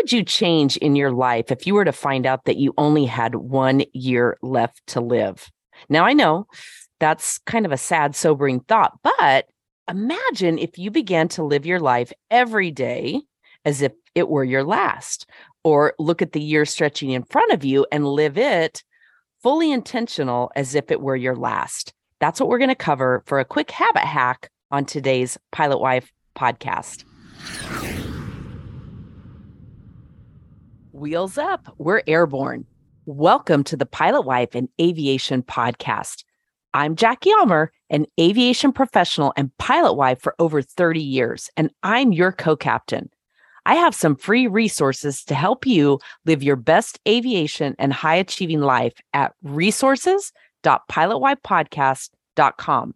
would you change in your life if you were to find out that you only had one year left to live? Now, I know that's kind of a sad, sobering thought, but imagine if you began to live your life every day as if it were your last, or look at the year stretching in front of you and live it fully intentional as if it were your last. That's what we're going to cover for a quick habit hack on today's Pilot Wife podcast. Wheels up, we're airborne. Welcome to the Pilot Wife and Aviation Podcast. I'm Jackie Ulmer, an aviation professional and pilot wife for over 30 years, and I'm your co captain. I have some free resources to help you live your best aviation and high achieving life at resources.pilotwifepodcast.com.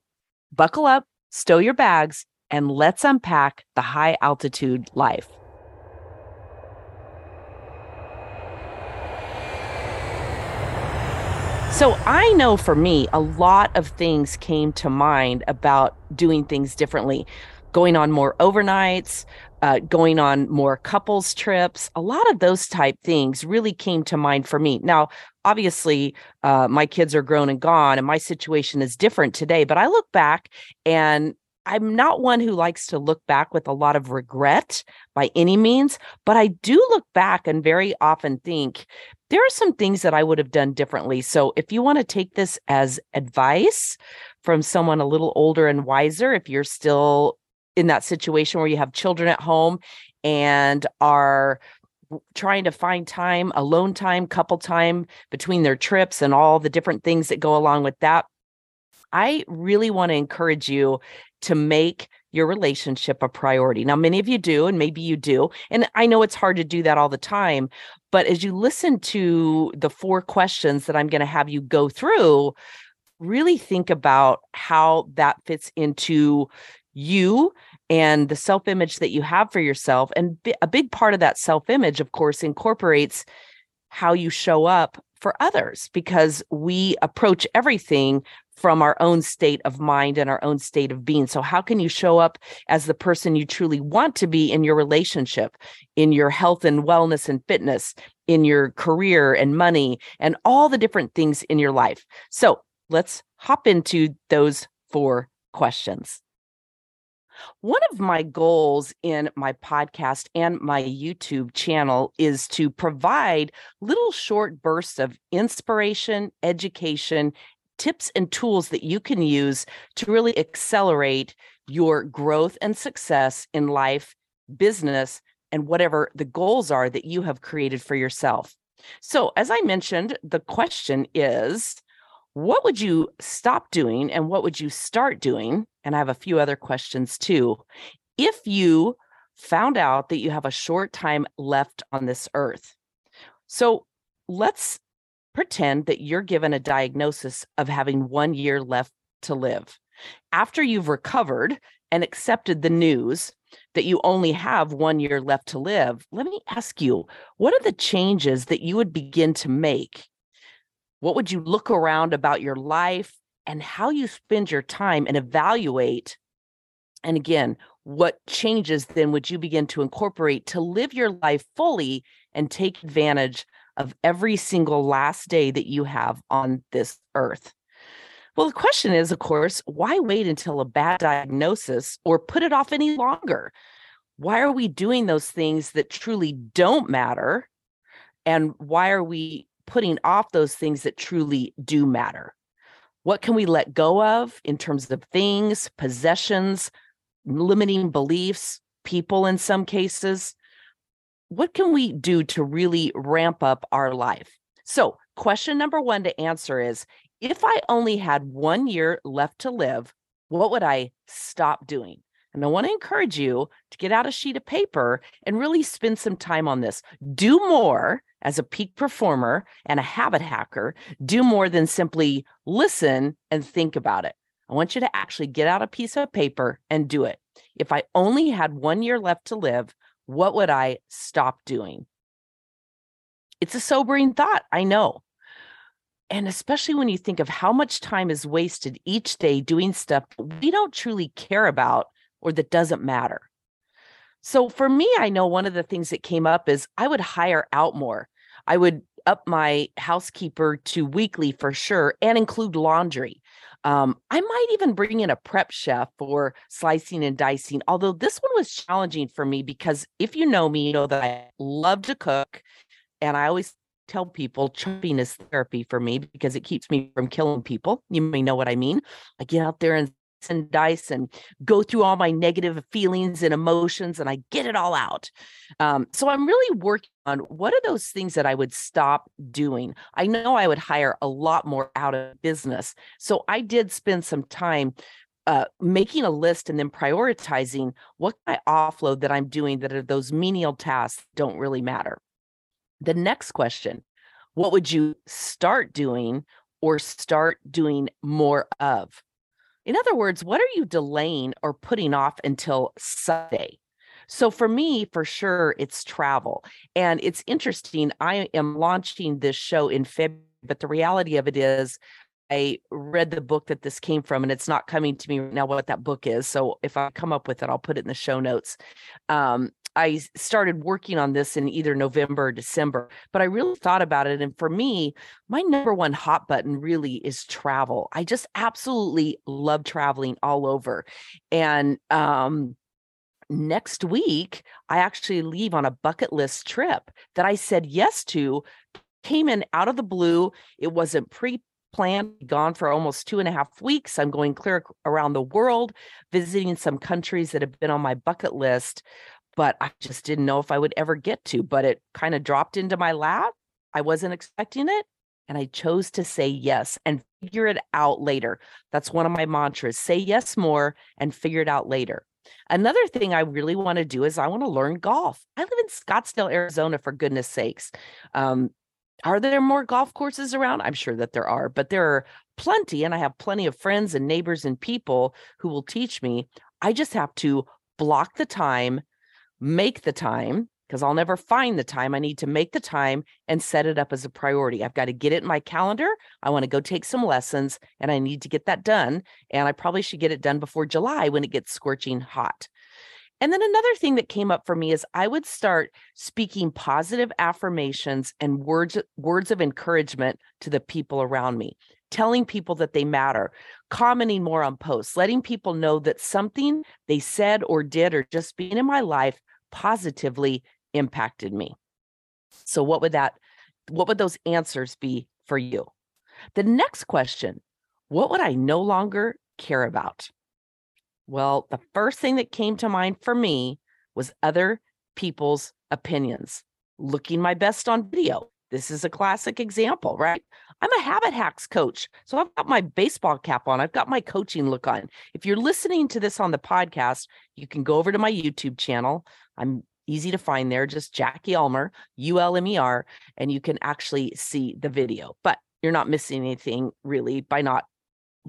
Buckle up, stow your bags, and let's unpack the high altitude life. So I know for me, a lot of things came to mind about doing things differently, going on more overnights, uh, going on more couples trips. A lot of those type things really came to mind for me. Now, obviously, uh, my kids are grown and gone, and my situation is different today. But I look back and I'm not one who likes to look back with a lot of regret by any means, but I do look back and very often think, there are some things that I would have done differently. So if you want to take this as advice from someone a little older and wiser, if you're still in that situation where you have children at home and are trying to find time, alone time, couple time between their trips and all the different things that go along with that. I really want to encourage you to make your relationship a priority. Now, many of you do, and maybe you do. And I know it's hard to do that all the time. But as you listen to the four questions that I'm going to have you go through, really think about how that fits into you and the self image that you have for yourself. And a big part of that self image, of course, incorporates how you show up for others because we approach everything from our own state of mind and our own state of being. So, how can you show up as the person you truly want to be in your relationship, in your health and wellness and fitness, in your career and money, and all the different things in your life? So, let's hop into those four questions. One of my goals in my podcast and my YouTube channel is to provide little short bursts of inspiration, education, tips and tools that you can use to really accelerate your growth and success in life, business, and whatever the goals are that you have created for yourself. So, as I mentioned, the question is what would you stop doing and what would you start doing? And I have a few other questions too. If you found out that you have a short time left on this earth. So, let's pretend that you're given a diagnosis of having one year left to live. After you've recovered and accepted the news that you only have one year left to live, let me ask you what are the changes that you would begin to make? What would you look around about your life and how you spend your time and evaluate? And again, what changes then would you begin to incorporate to live your life fully and take advantage of every single last day that you have on this earth. Well, the question is, of course, why wait until a bad diagnosis or put it off any longer? Why are we doing those things that truly don't matter? And why are we putting off those things that truly do matter? What can we let go of in terms of things, possessions, limiting beliefs, people in some cases? What can we do to really ramp up our life? So, question number one to answer is if I only had one year left to live, what would I stop doing? And I want to encourage you to get out a sheet of paper and really spend some time on this. Do more as a peak performer and a habit hacker, do more than simply listen and think about it. I want you to actually get out a piece of paper and do it. If I only had one year left to live, what would I stop doing? It's a sobering thought, I know. And especially when you think of how much time is wasted each day doing stuff we don't truly care about or that doesn't matter. So for me, I know one of the things that came up is I would hire out more. I would up my housekeeper to weekly for sure and include laundry. Um, I might even bring in a prep chef for slicing and dicing, although this one was challenging for me because if you know me, you know that I love to cook. And I always tell people chopping is therapy for me because it keeps me from killing people. You may know what I mean. I get out there and and dice and go through all my negative feelings and emotions and I get it all out. Um, so I'm really working on what are those things that I would stop doing. I know I would hire a lot more out of business. So I did spend some time uh, making a list and then prioritizing what I offload that I'm doing that are those menial tasks don't really matter. The next question what would you start doing or start doing more of? In other words, what are you delaying or putting off until Sunday? So for me, for sure, it's travel. And it's interesting. I am launching this show in February, but the reality of it is, I read the book that this came from, and it's not coming to me right now what that book is. So if I come up with it, I'll put it in the show notes. Um, I started working on this in either November or December, but I really thought about it. And for me, my number one hot button really is travel. I just absolutely love traveling all over. And um, next week, I actually leave on a bucket list trip that I said yes to, came in out of the blue. It wasn't pre planned, gone for almost two and a half weeks. I'm going clear around the world, visiting some countries that have been on my bucket list but I just didn't know if I would ever get to. But it kind of dropped into my lap. I wasn't expecting it. And I chose to say yes and figure it out later. That's one of my mantras say yes more and figure it out later. Another thing I really want to do is I want to learn golf. I live in Scottsdale, Arizona, for goodness sakes. Um, are there more golf courses around? I'm sure that there are, but there are plenty. And I have plenty of friends and neighbors and people who will teach me. I just have to block the time make the time because I'll never find the time. I need to make the time and set it up as a priority. I've got to get it in my calendar. I want to go take some lessons and I need to get that done. And I probably should get it done before July when it gets scorching hot. And then another thing that came up for me is I would start speaking positive affirmations and words words of encouragement to the people around me, telling people that they matter, commenting more on posts, letting people know that something they said or did or just being in my life positively impacted me. So what would that what would those answers be for you? The next question, what would I no longer care about? Well, the first thing that came to mind for me was other people's opinions. Looking my best on video. This is a classic example, right? I'm a habit hacks coach. So I've got my baseball cap on. I've got my coaching look on. If you're listening to this on the podcast, you can go over to my YouTube channel. I'm easy to find there, just Jackie Ulmer, U L M E R, and you can actually see the video. But you're not missing anything really by not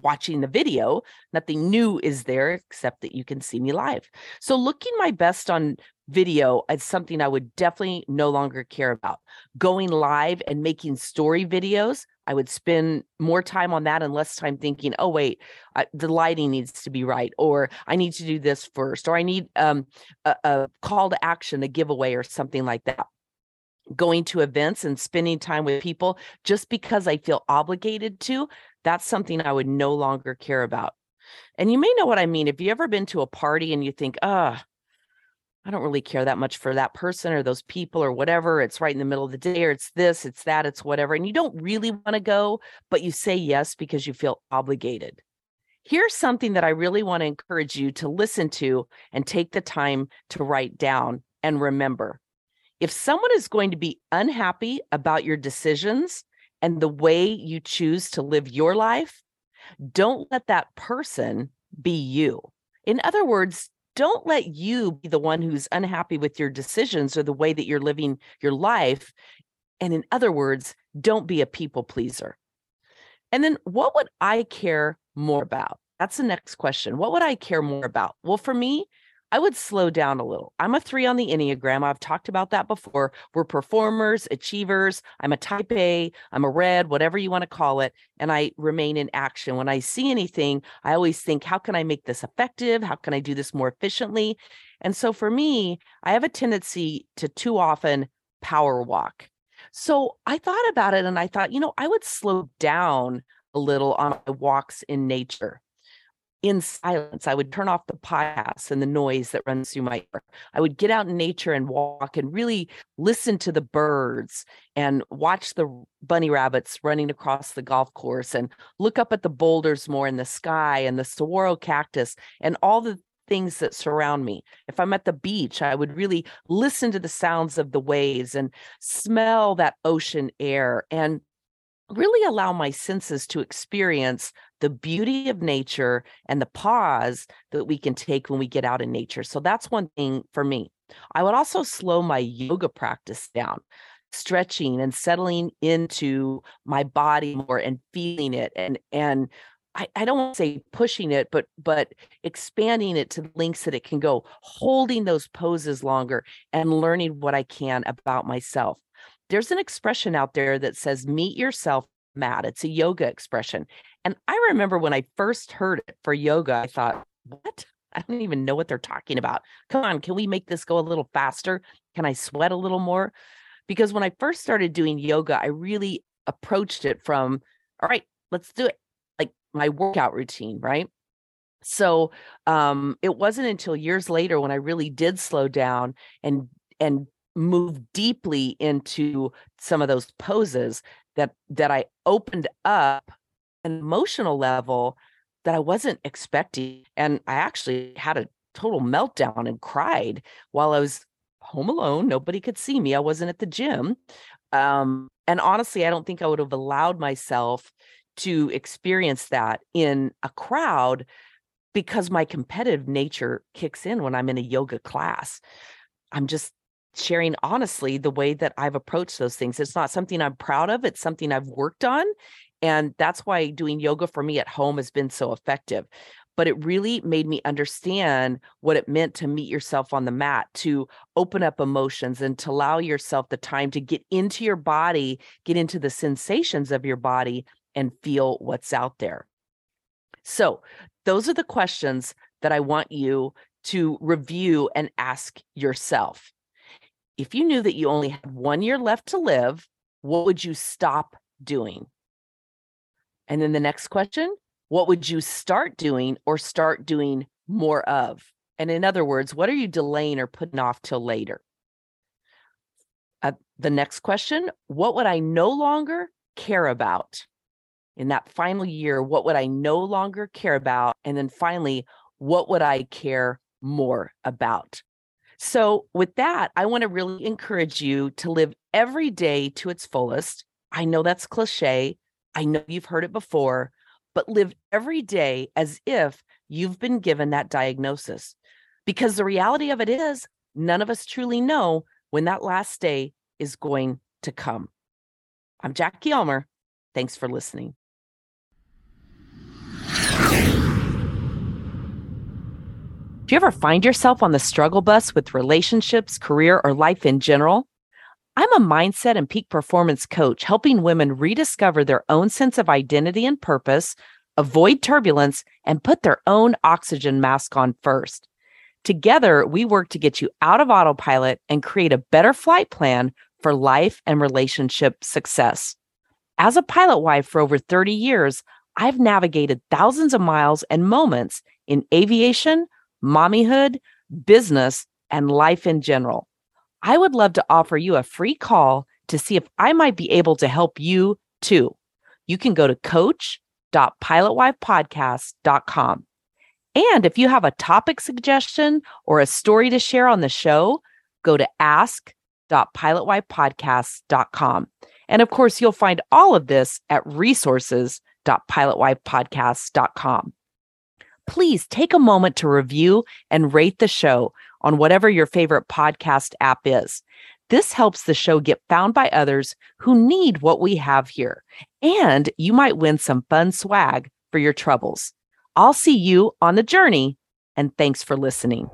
watching the video. Nothing new is there except that you can see me live. So looking my best on video is something I would definitely no longer care about. Going live and making story videos, I would spend more time on that and less time thinking, oh, wait, I, the lighting needs to be right, or I need to do this first, or I need um, a, a call to action, a giveaway, or something like that going to events and spending time with people just because I feel obligated to, that's something I would no longer care about. And you may know what I mean. If you ever been to a party and you think, ah, oh, I don't really care that much for that person or those people or whatever. It's right in the middle of the day or it's this, it's that, it's whatever. And you don't really want to go, but you say yes because you feel obligated. Here's something that I really want to encourage you to listen to and take the time to write down and remember. If someone is going to be unhappy about your decisions and the way you choose to live your life, don't let that person be you. In other words, don't let you be the one who's unhappy with your decisions or the way that you're living your life. And in other words, don't be a people pleaser. And then what would I care more about? That's the next question. What would I care more about? Well, for me, I would slow down a little. I'm a three on the Enneagram. I've talked about that before. We're performers, achievers. I'm a type A, I'm a red, whatever you want to call it. And I remain in action. When I see anything, I always think, how can I make this effective? How can I do this more efficiently? And so for me, I have a tendency to too often power walk. So I thought about it and I thought, you know, I would slow down a little on my walks in nature in silence. I would turn off the podcasts and the noise that runs through my ear. I would get out in nature and walk and really listen to the birds and watch the bunny rabbits running across the golf course and look up at the boulders more in the sky and the saguaro cactus and all the things that surround me. If I'm at the beach, I would really listen to the sounds of the waves and smell that ocean air and really allow my senses to experience the beauty of nature and the pause that we can take when we get out in nature. So that's one thing for me. I would also slow my yoga practice down, stretching and settling into my body more and feeling it and and I, I don't want to say pushing it, but but expanding it to lengths that it can go, holding those poses longer and learning what I can about myself there's an expression out there that says meet yourself mad. It's a yoga expression. And I remember when I first heard it for yoga, I thought, what? I don't even know what they're talking about. Come on, can we make this go a little faster? Can I sweat a little more? Because when I first started doing yoga, I really approached it from, all right, let's do it. Like my workout routine, right? So um, it wasn't until years later when I really did slow down and and move deeply into some of those poses that that I opened up an emotional level that I wasn't expecting and I actually had a total meltdown and cried while I was home alone nobody could see me I wasn't at the gym um, and honestly I don't think I would have allowed myself to experience that in a crowd because my competitive nature kicks in when I'm in a yoga class. I'm just sharing honestly the way that I've approached those things. It's not something I'm proud of, it's something I've worked on. And that's why doing yoga for me at home has been so effective. But it really made me understand what it meant to meet yourself on the mat, to open up emotions and to allow yourself the time to get into your body, get into the sensations of your body, and feel what's out there. So, those are the questions that I want you to review and ask yourself if you knew that you only had one year left to live, what would you stop doing? And then the next question, what would you start doing or start doing more of? And in other words, what are you delaying or putting off till later? Uh, the next question, what would I no longer care about? In that final year, what would I no longer care about? And then finally, what would I care more about? So, with that, I want to really encourage you to live every day to its fullest. I know that's cliche. I know you've heard it before, but live every day as if you've been given that diagnosis. Because the reality of it is, none of us truly know when that last day is going to come. I'm Jackie Ulmer. Thanks for listening. Do you ever find yourself on the struggle bus with relationships, career, or life in general? I'm a mindset and peak performance coach helping women rediscover their own sense of identity and purpose, avoid turbulence, and put their own oxygen mask on first. Together, we work to get you out of autopilot and create a better flight plan for life and relationship success. As a pilot wife for over 30 years, I've navigated thousands of miles and moments in aviation mommyhood, business, and life in general. I would love to offer you a free call to see if I might be able to help you too. You can go to coach.pilotwifepodcast.com. And if you have a topic suggestion or a story to share on the show, go to ask.pilotwifepodcast.com. And of course, you'll find all of this at resources.pilotwifepodcast.com please take a moment to review and rate the show on whatever your favorite podcast app is. This helps the show get found by others who need what we have here. And you might win some fun swag for your troubles. I'll see you on the journey, and thanks for listening.